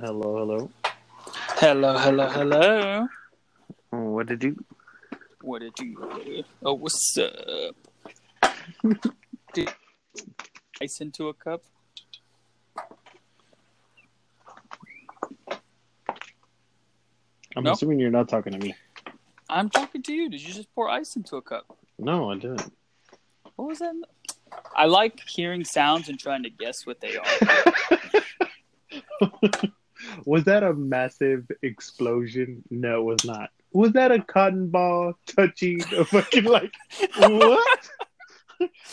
Hello, hello. Hello, hello, hello. Mm, what did you? What did you? Oh, what's up? Did ice into a cup? I'm No? assuming you're not talking to me. I'm talking to you. Did you just pour ice into a cup? No, I didn't. What was that? I like hearing sounds and trying to guess what they are. was that a massive explosion? No, it was not. Was that a cotton ball touching a fucking like what?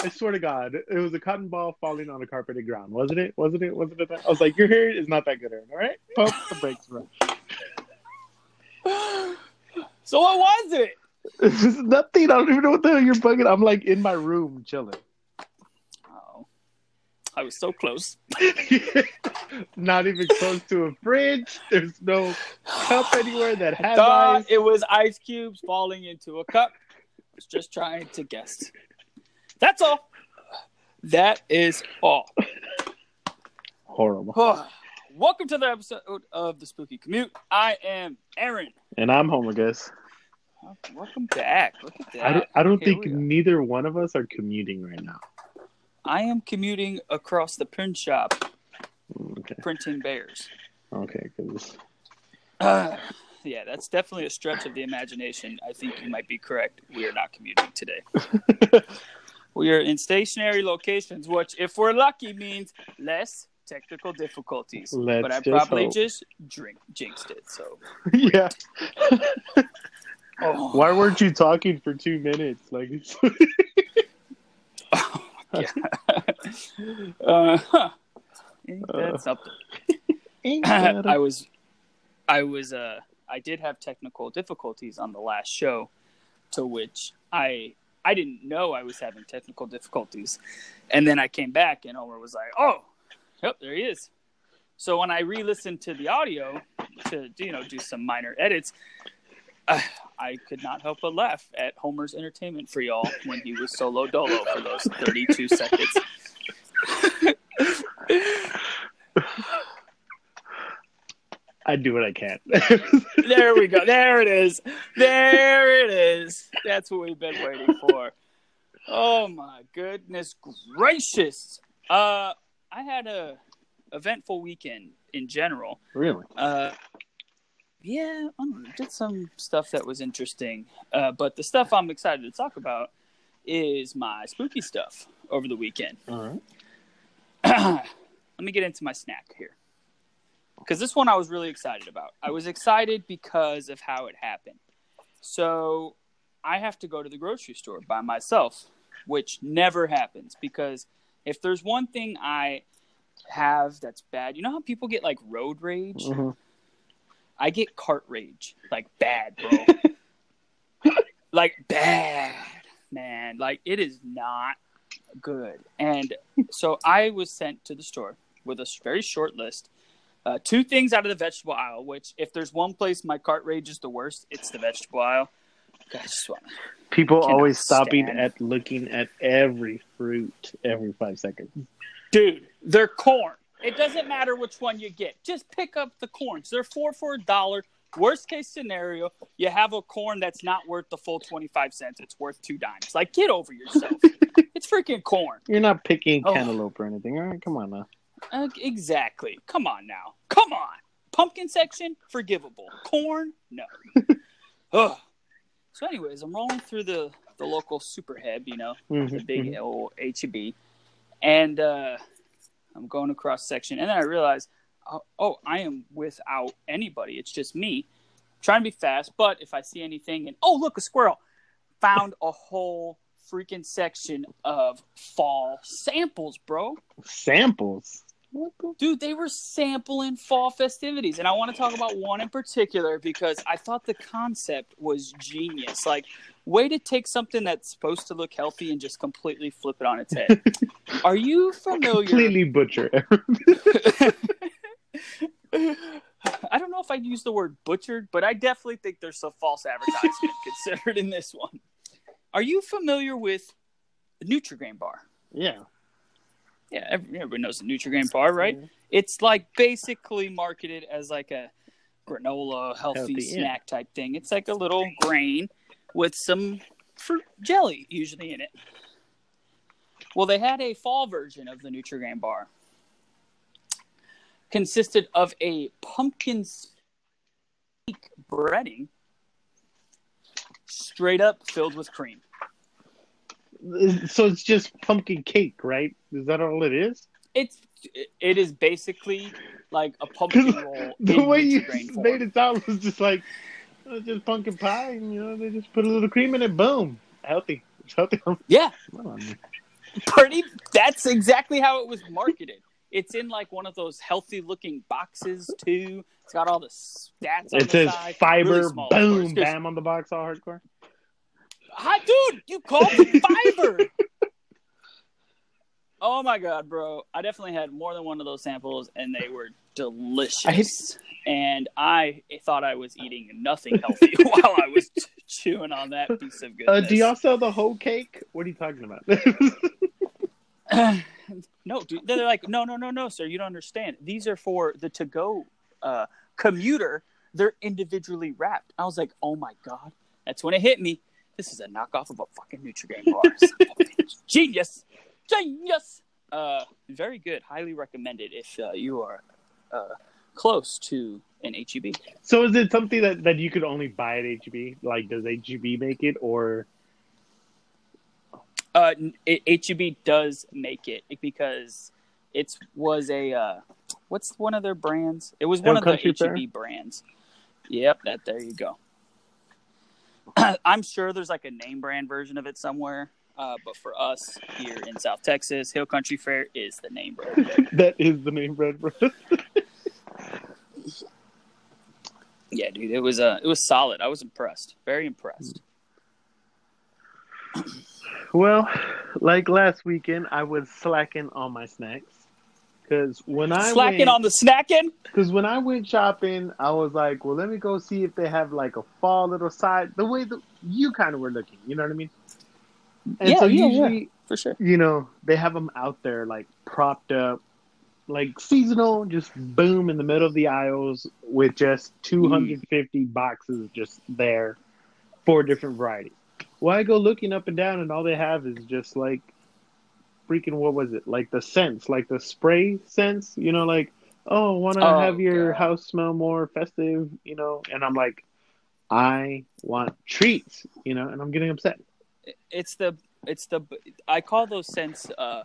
I swear to God, it was a cotton ball falling on a carpeted ground, wasn't it? Wasn't it? Wasn't it? That? I was like, your hair is not that good, Aaron. All right, pump the brakes, bro. so what was it? Is nothing. I don't even know what the hell you're bugging. I'm like in my room chilling. Oh, I was so close. Not even close to a fridge. There's no cup anywhere that has Thought ice. it was ice cubes falling into a cup. I was just trying to guess. That's all. That is all. Horrible. Welcome to the episode of the Spooky Commute. I am Aaron. And I'm Homer, guys. Welcome back. Look at that. I don't, I don't think neither one of us are commuting right now. I am commuting across the print shop, Okay. printing bears. Okay. 'cause- Uh, yeah, that's definitely a stretch of the imagination. I think you might be correct. We are not commuting today. We are in stationary locations, which, if we're lucky, means less technical difficulties. Let's but I probably hope. just drink jinxed it. So, yeah. oh, Why weren't you talking for two minutes? Like, uh, huh. Ain't that Uh, something? ain't that was, I was, uh, I did have technical difficulties on the last show, to which I, I didn't know I was having technical difficulties, and then I came back and Homer was like, "Oh, yep, there he is." So when I re-listened to the audio to you know do some minor edits, uh, I could not help but laugh at Homer's entertainment for y'all when he was solo dolo for those thirty-two seconds. I do what I can. There we go. There it is. There it is. That's what we've been waiting for. Oh my goodness gracious. Uh I had a eventful weekend in general. really? Uh yeah, I don't know, did some stuff that was interesting. Uh but the stuff I'm excited to talk about is my spooky stuff over the weekend. All right. let me get into my snack here because this one I was really excited about. I was excited because of how it happened. So I have to go to the grocery store by myself, which never happens because if there's one thing I have that's bad, you know how people get like road rage? Mhm. I get cart rage, like bad, bro. like bad, man. Like it is not good. And so I was sent to the store with a very short list. Uh, two things out of the vegetable aisle, which if there's one place my cart rage is the worst, it's the vegetable aisle. God, People always stopping stand. at looking at every fruit every five seconds. Dude, they're corn. It doesn't matter which one you get. Just pick up the corns. They're four for a dollar. Worst case scenario, you have a corn that's not worth the full 25 cents. It's worth two dimes. Like, get over yourself. it's freaking corn. You're not picking Oh. cantaloupe or anything. All right, come on now. Uh, exactly. Come on now. Come on. Pumpkin section, forgivable. Corn, no. Ugh. So, anyways, I'm rolling through the, the local superheb, you know, the Mhm, big mhm. old HEB, and uh, I'm going across section, and then I realize, oh, oh, I am without anybody. It's just me, trying to be fast. But if I see anything, and oh, look, a squirrel, found a whole freaking section of fall samples, bro. Samples. What the? Dude, they were sampling fall festivities. And I want to talk about one in particular because I thought the concept was genius. Like, way to take something that's supposed to look healthy and just completely flip it on its head. Are you familiar? Completely butcher. I don't know if I like to use the word butchered, but I definitely think there's some false advertisement considered in this one. Are you familiar with the Nutrigrain bar? Yeah. Yeah, everybody knows the Nutrigrain bar, right? Yeah. It's like basically marketed as like a granola healthy, Healthy, yeah. snack type thing. It's like a little grain with some fruit jelly usually in it. Well, they had a fall version of the Nutrigrain bar. Consisted of a pumpkin breading straight up filled with cream. So it's just pumpkin cake, right? Is that all it is? It's it is basically like a pumpkin roll. the way you form. made it sound was just like it's just pumpkin pie, and you know they just put a little cream in it. Boom, healthy. It's healthy. Yeah, pretty. That's exactly how it was marketed. It's in like one of those healthy looking boxes too. It's got all the stats. On It the says side. fiber, Really small, of course, boom, bam on the box, all hardcore. Hi, dude, you called it fiber. oh my god, bro! I definitely had more than one of those samples, and they were delicious. and I thought I was eating nothing healthy while I was chewing on that piece of Uh, goodness. do y'all sell the whole cake? What are you talking about? no, dude. They're like, no, no, no, no, sir. You don't understand. These are for the to-go uh, commuter. They're individually wrapped. I was like, oh my god. That's when it hit me. This is a knockoff of a fucking Nutrigrain bar. Son of a bitch. Genius, genius. Uh, very good. Highly recommended if uh, you are uh, close to an HEB. so is it something that, that you could only buy at HEB? Like, does HEB make it, or Uh, it, HEB does make it because it was a uh, what's one of their brands? It was one Hill of the Country Fair? HEB brands. Yep, that there you go. I'm sure there's like a name brand version of it somewhere, uh, but for us here in South Texas, Hill Country Fair is the name brand. that is the name brand yeah, dude, it was uh, it was solid. I was impressed, very impressed. Well, like last weekend, I was slacking on my snacks because when I Slacking went, on the snacking. Because when I went shopping, I was like, well, let me go see if they have like a fall little side, the way that you kind of were looking. You know what I mean? And Yeah, so yeah, yeah. For sure. you know, they have them out there like propped up, like seasonal, just boom in the middle of the aisles with just 250 mm. boxes just there, four different varieties. Well, I go looking up and down, and all they have is just like freaking what was it? Like the scents, like the spray scents, you know, like oh, want to Oh, have your God. house smell more festive, you know? And I'm like, I want treats, you know, and I'm getting upset. It's the it's the I call those scents uh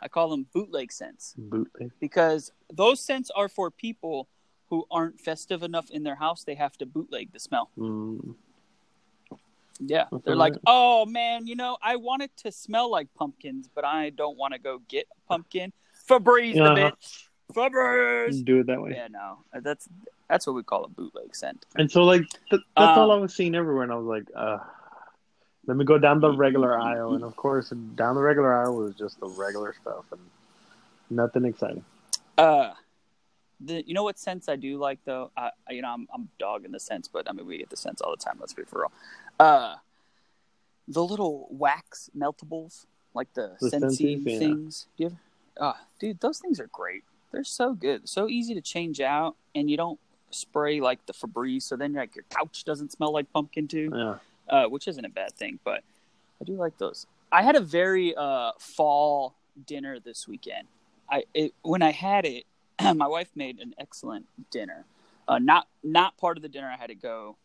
I call them bootleg scents Bootleg. because those scents are for people who aren't festive enough in their house. They have to bootleg the smell. Mm. Yeah, they're like, oh man, you know, I want it to smell like pumpkins, but I don't want to go get a pumpkin. Febreze, Uh-huh. the bitch. Febreze. Do it that way. Yeah, no, that's that's what we call a bootleg scent. And so, like, th- that's all Um, I was seeing everywhere. And I was like, uh, let me go down the regular aisle. And of course, down the regular aisle was just the regular stuff and nothing exciting. Uh, the you know what sense I do like though. I you know I'm I'm dogging the sense, but I mean we get the sense all the time. Let's be for real. Uh, the little wax meltables, like the, The yeah. things. Do you ever? Ah, dude, those things are great. They're so good, so easy to change out, and you don't spray like the Febreze, so then like your couch doesn't smell like pumpkin too Yeah. uh, which isn't a bad thing, but I do like those. I had a very uh, fall dinner this weekend. I it, when I had it, my wife made an excellent dinner. Uh, not not part of the dinner I had to go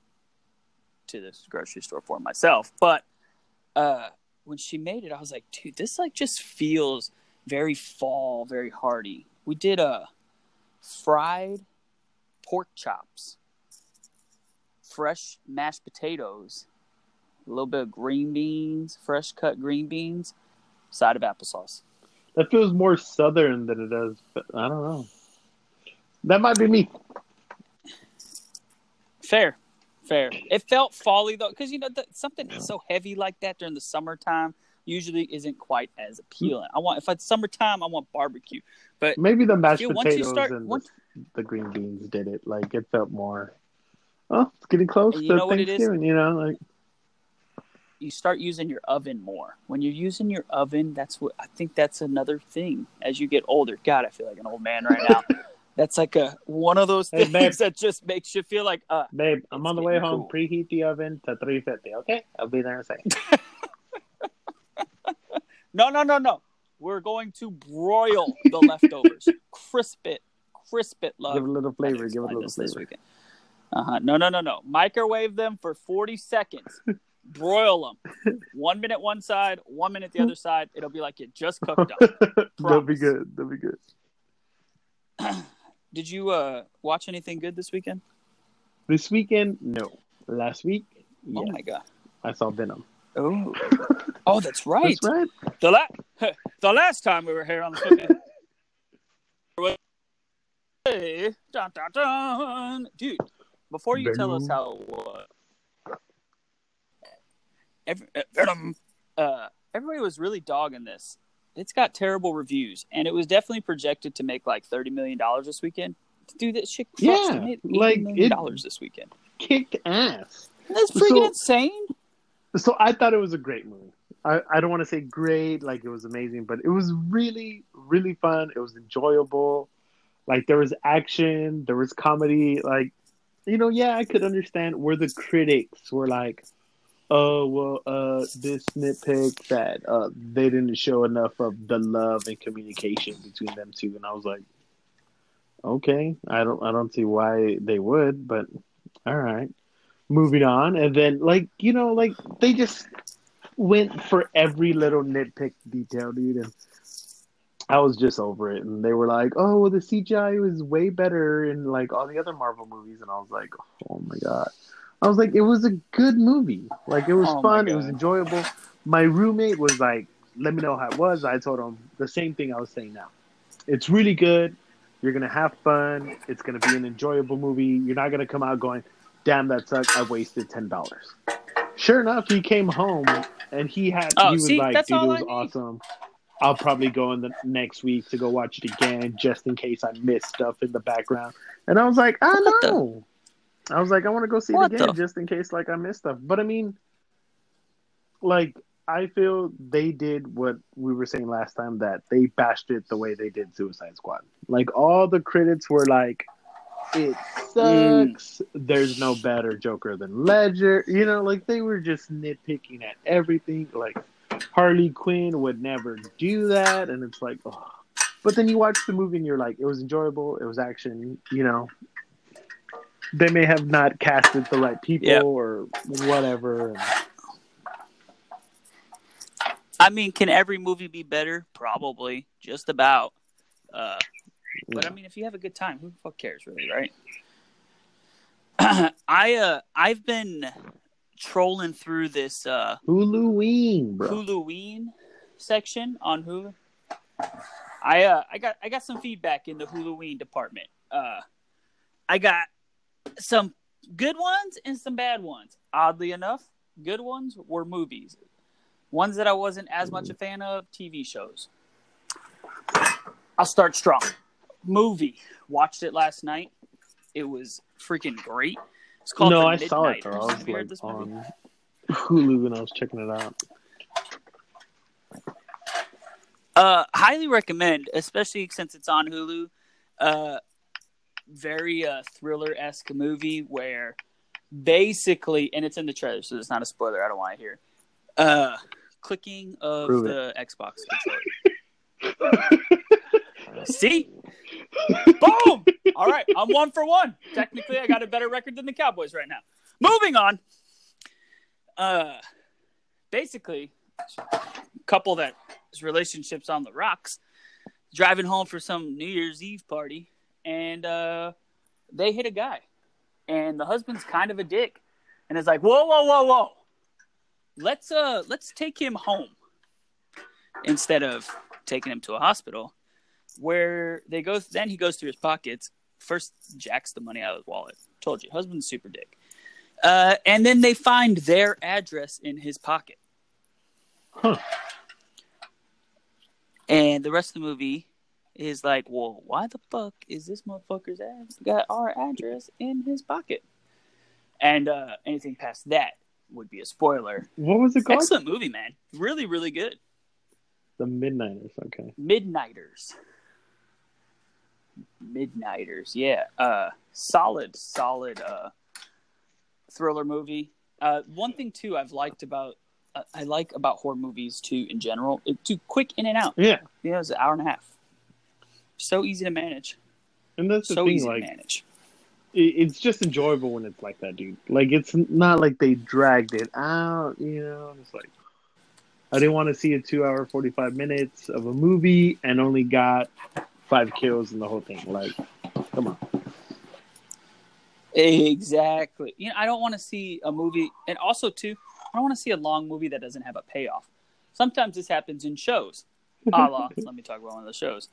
to this grocery store for myself, but uh, when she made it, I was like, dude, this like just feels very fall, very hearty. We did a fried pork chops, fresh mashed potatoes, a little bit of green beans, fresh cut green beans, side of applesauce. That feels more southern than it does. I don't know. That might be me. Fair, fair. It felt folly though, because you know the, something so heavy like that during the summertime usually isn't quite as appealing. I want if it's summertime, I want barbecue. But Maybe the mashed feel potatoes start and once, the green beans did it. Like it felt more. Oh, it's getting close to? Thanksgiving. You know, like You start using your oven more. When you're using your oven, that's what I think that's another thing as you get older. God, I feel like an old man right now. that's like a one of those Hey, things babe. that just makes you feel like uh babe, I'm on the way home. cool. Preheat the oven to 350. Okay, I'll be there in a second. no no no no. We're going to broil the leftovers. Crisp it. Crisp it, love. give it a little flavor. Give it a little flavor. weekend. Uh-huh. No, no, no, no. Microwave them for 40 seconds. Broil them. One minute one side, one minute the other side. It'll be like you just cooked up. That'll be good. That'll be good. Did you uh, watch anything good this weekend? This weekend, no. Last week, yeah, Oh my god. I saw Venom. Oh. Oh, that's right. That's right. The la- the last time we were here on the Hey, dun, dun, dun. Dude, before you tell us how it was, every, uh, Venom, uh, everybody was really dogging this. It's got terrible reviews, and it was definitely projected to make like thirty million dollars this weekend. Dude, that shit crushed. Yeah, it like million dollars this weekend. Kicked ass. That's freaking So- insane. So I thought it was a great movie. I, I don't want to say great, like it was amazing, but it was really, really fun. It was enjoyable. Like there was action, there was comedy. Like, you know, yeah, I could understand where the critics were like, oh, well, uh, this nitpick that uh, they didn't show enough of the love and communication between them two. And I was like, okay, I don't, I don't see why they would, but all right moving on and then like you know like they just went for every little nitpick detail dude and i was just over it and they were like oh the cgi was way better in like all the other marvel movies and i was like oh my god i was like it was a good movie. Like it was Oh fun. It was enjoyable. My roommate was like let me know how it was. I told him the same thing i was saying now. It's really good. You're gonna have fun. It's gonna be an enjoyable movie. You're not gonna come out going damn that sucked i wasted ten dollars sure enough he came home and he had Oh, he was see, like dude it all I was need." awesome. I'll probably go in the next week to go watch it again just in case i missed stuff in the background. And i was like i know i was like i want to go see What it again the- just in case like i missed stuff but i mean like i feel they did what we were saying last time that they bashed it the way they did suicide squad like all the critics were like it Mm. sucks. There's no better Joker than Ledger. You know, like they were just nitpicking at everything. Like Harley Quinn would never do that, and it's like, oh. But then you watch the movie and you're like, it was enjoyable. It was action. You know, they may have not casted the right people Yep. or whatever. I mean, can every movie be better? Probably, just about. Uh, but I mean, if you have a good time, who the fuck cares, really, right? I uh, I've been trolling through this uh, Huluween, bro. Huluween section on Hulu. I uh, I got I got some feedback in the Huluween department. Uh, I got some good ones and some bad ones. Oddly enough, good ones were movies. Ones that I wasn't as much a fan of, TV shows. I'll start strong. Movie. Watched it last night. It was freaking great. It's called No, The I saw it. Though. I was like this on Hulu when I was checking it out. Uh, highly recommend, especially since it's on Hulu. Uh, very uh, thriller esque movie where basically, and it's in the trailer, so it's not a spoiler. I don't want to hear. Uh, clicking of Prove it. the Xbox controller. See, boom! All right, I'm one for one. Technically, I got a better record than the Cowboys right now. Moving on. Uh, basically, couple that relationships on the rocks, driving home for some New Year's Eve party, and uh, they hit a guy, and the husband's kind of a dick, and is like, "Whoa, whoa, whoa, whoa, let's uh, let's take him home instead of taking him to a hospital." Where they go, then he goes through his pockets. First, jacks the money out of his wallet. Told you, husband's super dick. Uh, and then they find their address in his pocket. Huh. And the rest of the movie is like, well, why the fuck is this motherfucker's ass got our address in his pocket? And uh, anything past that would be a spoiler. What was it called? Excellent movie, man. Really, really good. The Midnighters. Okay. Midnighters. Midnighters, yeah. Uh, solid, solid uh, thriller movie. Uh, one thing too I've liked about uh, I like about horror movies too in general. It's too quick in and out. Yeah, You know, it's an hour and a half. So easy to manage. and that's the So thing. easy Like, to manage. it's just enjoyable when it's like that, dude. Like, it's not like they dragged it out. You know, it's like I didn't want to see a two-hour, forty-five minutes of a movie and only got five kills in the whole thing. Like, come on. Exactly. You know, I don't want to see a movie, and also too, I don't want to see a long movie that doesn't have a payoff. Sometimes this happens in shows. A la, let me talk about one of the shows.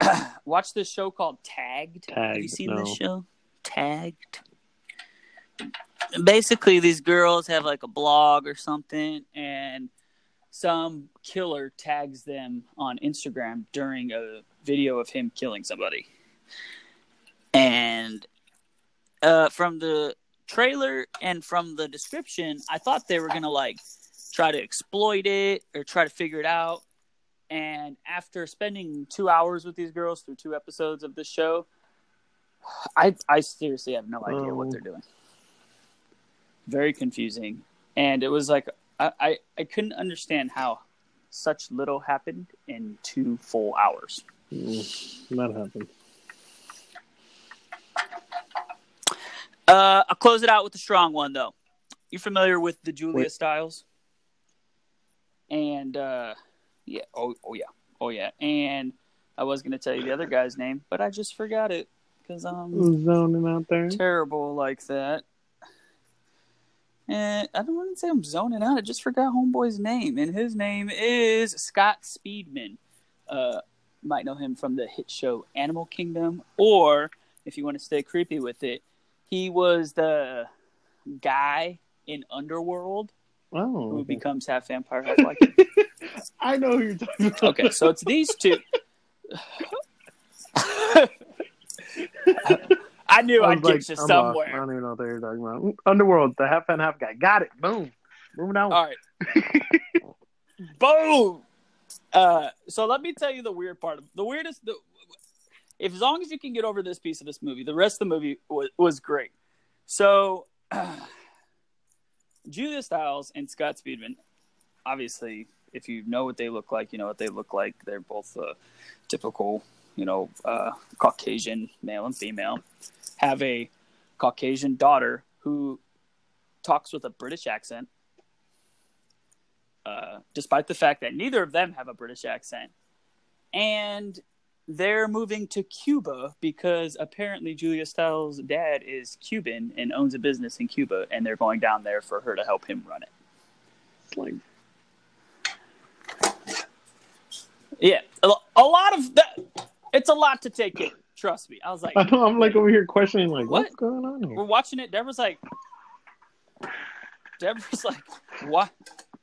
Watch this show called Tagged. have you seen no. this show? Tagged. Basically, these girls have like a blog or something, and some killer tags them on Instagram during a video of him killing somebody. And uh, from the trailer and from the description, I thought they were gonna like try to exploit it or try to figure it out. And after spending two hours with these girls through two episodes of this show, I I seriously have no idea Oh. what they're doing. Very confusing, and it was like I, I I couldn't understand how such little happened in two full hours. Mm, that happened. Uh, I'll close it out with a strong one, though. You familiar with the Julia Wait. Stiles? And uh, yeah, oh, oh yeah, oh yeah. And I was gonna tell you the other guy's name, but I just forgot it because I'm Zoning out there. terrible like that. And I don't want to say I'm zoning out. I just forgot homeboy's name, and his name is Scott Speedman. Uh, might know him from the hit show Animal Kingdom, or if you want to stay creepy with it, he was the guy in Underworld Oh, who okay. becomes half vampire, half like. I know who you're talking about. Okay, so it's these two. I knew I I'd was get you I'm lost. I don't even know what you're talking about. Underworld, the half and half guy. Got it. Boom. Moving on. All right. Boom. Uh, so let me tell you the weird part. The weirdest, the, if as long as you can get over this piece of this movie, the rest of the movie was, was great. So, Julia Stiles and Scott Speedman, obviously, if you know what they look like, you know what they look like. They're both uh, typical, you know, uh, Caucasian male and female. Have a Caucasian daughter who talks with a British accent uh, despite the fact that neither of them have a British accent. And they're moving to Cuba because apparently Julia Stiles' dad is Cuban and owns a business in Cuba, and they're going down there for her to help him run it. It's like, Yeah, a, lot of that. It's a lot to take in. Trust me. I was like, I know, I'm like over here questioning, like, What? what's going on we're watching it. Deborah's like, Deborah's like, why?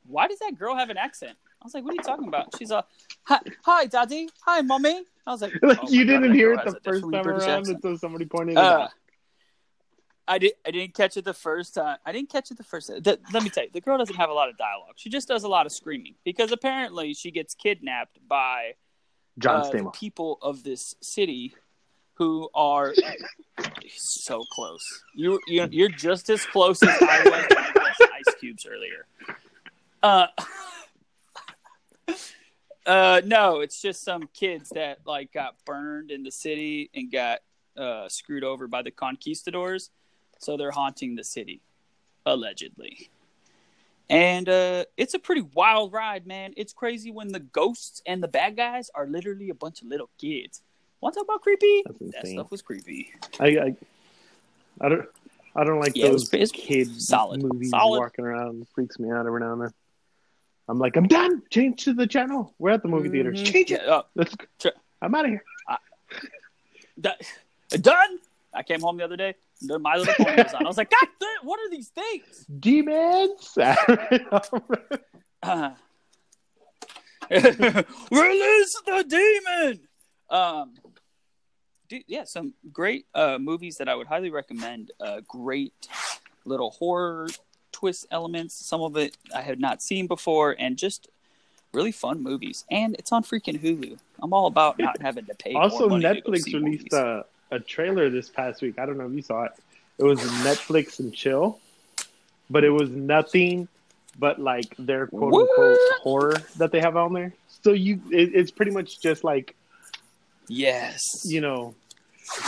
Why does that girl have an accent? I was like, what are you talking about? She's a, hi, hi, daddy, hi, mommy. I was like, Like, "Oh you didn't that hear it the first time around accent." until somebody pointed it Uh, out. I did. I didn't catch it the first time. I didn't catch it the first. The, let me tell you, the girl doesn't have a lot of dialogue. She just does a lot of screaming because apparently she gets kidnapped by John uh, Stamos. people of this city who are so close. You you you're just as close as I was when I guessed ice cubes earlier. Uh, uh, no, it's just some kids that like got burned in the city and got uh, screwed over by the conquistadors, so they're haunting the city, allegedly. And uh, it's a pretty wild ride, man. It's crazy when the ghosts and the bad guys are literally a bunch of little kids. Want to talk about creepy? That stuff was creepy. I, I, I don't, I don't like Yeah, those it's kids solid. movies Solid. walking around. It freaks me out every now and then. I'm like, I'm done. Change to the channel. We're at the movie theaters. Mhm. Change it. Yeah, uh, Let's. Sure. I'm out of here. Done. Done. I came home the other day. The My Little Pony was on. I was like, God, damn, what are these things? Demons. Uh, release the demon. Um, dude, yeah, some great uh, movies that I would highly recommend. Uh, great little horror twist elements. Some of it I had not seen before, and just really fun movies. And it's on freaking Hulu. I'm all about not having to pay. Also, more money to go Netflix see released movies. a, a trailer this past week. I don't know if you saw it. It was Netflix and chill, but it was nothing but like their quote unquote horror that they have on there. So you, it, it's pretty much just like yes, you know,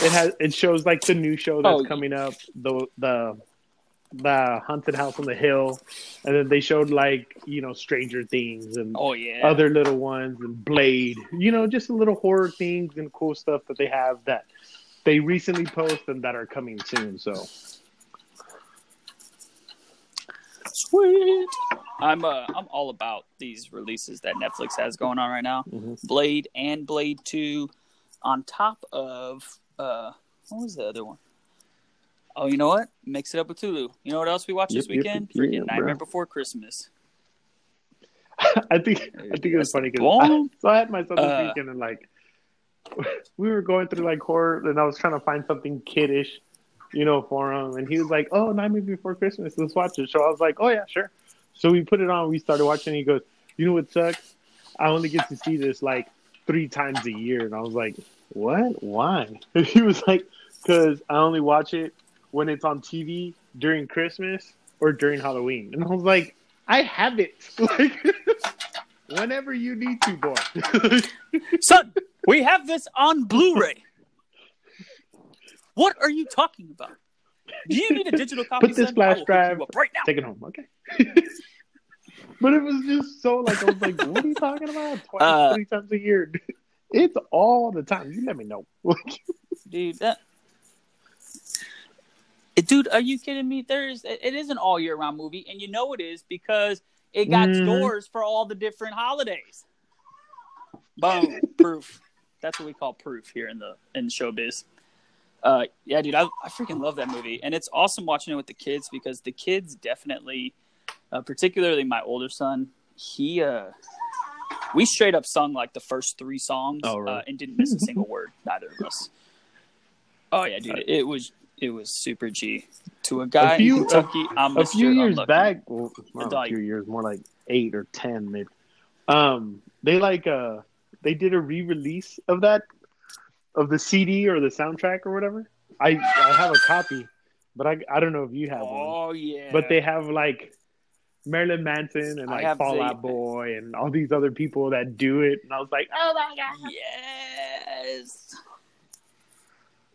it has it shows like the new show that's Oh, coming up, the the the haunted house on the hill, and then they showed like you know Stranger Things and oh yeah, other little ones and Blade, you know, just little horror things and cool stuff that they have that they recently post and that are coming soon. So Sweet. I'm uh I'm all about these releases that Netflix has going on right now. Mhm. Blade and Blade Two, on top of uh what was the other one? Oh, you know what? Mix it up with Tulu. You know what else we watched this Yep, yep, weekend? yeah, Freaking bro. Nightmare Before Christmas. I think I think it was funny because Bomb. so I had my son this Uh, weekend and like we were going through like horror and I was trying to find something kiddish, you know, for him, and he was like, "Oh, Nightmare Before Christmas, let's watch it." So I was like, "Oh yeah, sure." So we put it on. We started watching. He goes, "You know what sucks? I only get to see this like three times a year." And I was like, "What? Why?" And he was like, "Because I only watch it when it's on TV during Christmas or during Halloween." And I was like, "I have it like whenever you need to, boy." Son, we have this on Blu-ray. What are you talking about? Do you need a digital copy? Put this? Flash drive- right now. Take it home, okay? but it was just so like I was like, "What are you talking about? Twice, Uh, three times a year." It's all the time. You let me know. dude. That, dude, are you kidding me? There is. It it is an all year round movie, and you know it is because it got Mhm. stores for all the different holidays. Boom, proof. That's what we call proof here in the in showbiz. Uh, yeah, dude, I, I freaking love that movie, and it's awesome watching it with the kids because the kids definitely, uh, particularly my older son, he uh, we straight up sung like the first three songs Oh, really? uh, and didn't miss a single word. Neither of us. Oh yeah, dude, it was it was super G to a guy A few- in Kentucky. A Mr. few years Unlucky. back, well, not a few years, more like eight or ten, maybe. Um, they like uh, they did a re-release of that, of the CD or the soundtrack or whatever. I I have a copy, but I I don't know if you have one. Oh yeah, But they have like Marilyn Manson and like Fall Out Boy and all these other people that do it, and I was like, oh my god. Yes.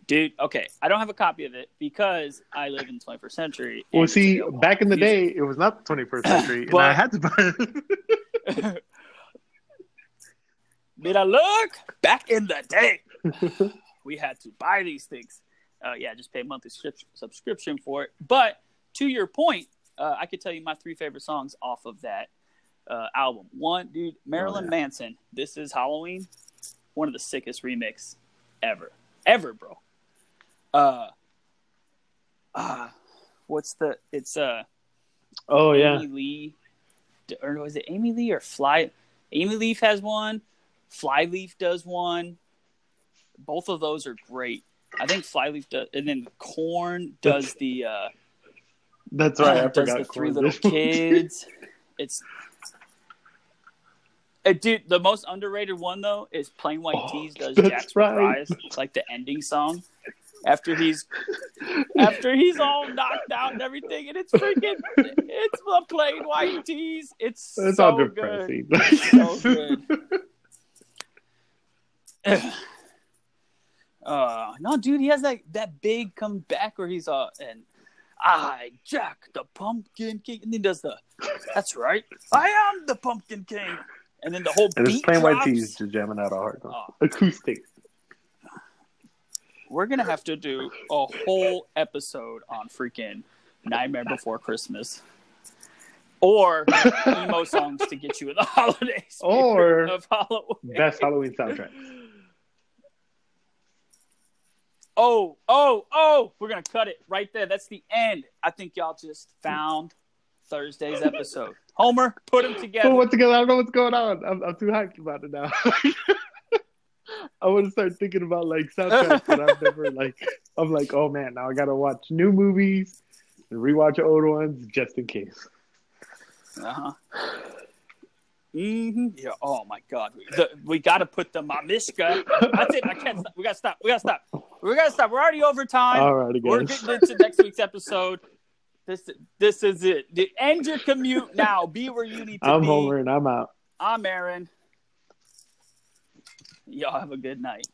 Dude, okay. I don't have a copy of it because I live in the 21st century. Well, see, back in the music. day, it was not the 21st century, and I had to buy it. Did I look? Back in the day, we had to buy these things. Uh, yeah, just pay a monthly scrip- subscription for it. But to your point, uh, I could tell you my three favorite songs off of that uh, album. One, dude, Marilyn yeah. Manson. This is Halloween. One of the sickest remix ever, ever, bro. Uh, uh what's the? It's uh. oh yeah, Amy Lee, or was it Amy Lee or Fly? Amy Leaf has one. Flyleaf does one. Both of those are great. I think Flyleaf does, and then Korn does the uh, that's right. I uh, does forgot. the three little kids. It's. Uh, dude, the most underrated one though is Plain White Oh, T's does Jack's right. Reprise, like the ending song. After he's after he's all knocked out and everything, and it's freaking it's the Plain White T's. It's It's so all good. depressing. So good. uh no, dude, he has that that big come back where he's uh and I Jack the Pumpkin King, and then he does the that's right, I am the Pumpkin King, and then the whole and it's beat Plain White T's just jamming out a hard. Oh. Acoustic. We're gonna have to do a whole episode on freaking Nightmare Before Christmas. Or emo songs to get you in the holidays. Or of Halloween. Best Halloween soundtrack. Oh, oh, oh! We're gonna cut it right there. That's the end. I think y'all just found Thursday's episode. Homer, put them together. But once again, I don't know what's going on. I'm, I'm too hyped about it now. I want to start thinking about like soundtracks but I've never like. I'm like, oh man, now I gotta watch new movies and rewatch old ones just in case. Uh huh. Mm-hmm. Yeah. Oh my God. We, the, we got to put the Mamiska. That's it. I can't. Stop. We got to stop. We got to stop. We got to stop. We're already over time. All right, We're getting into next week's episode. This this is it. The- End your commute now. Be where you need to be. I'm be. Homer and I'm out. I'm Aaron. Y'all have a good night.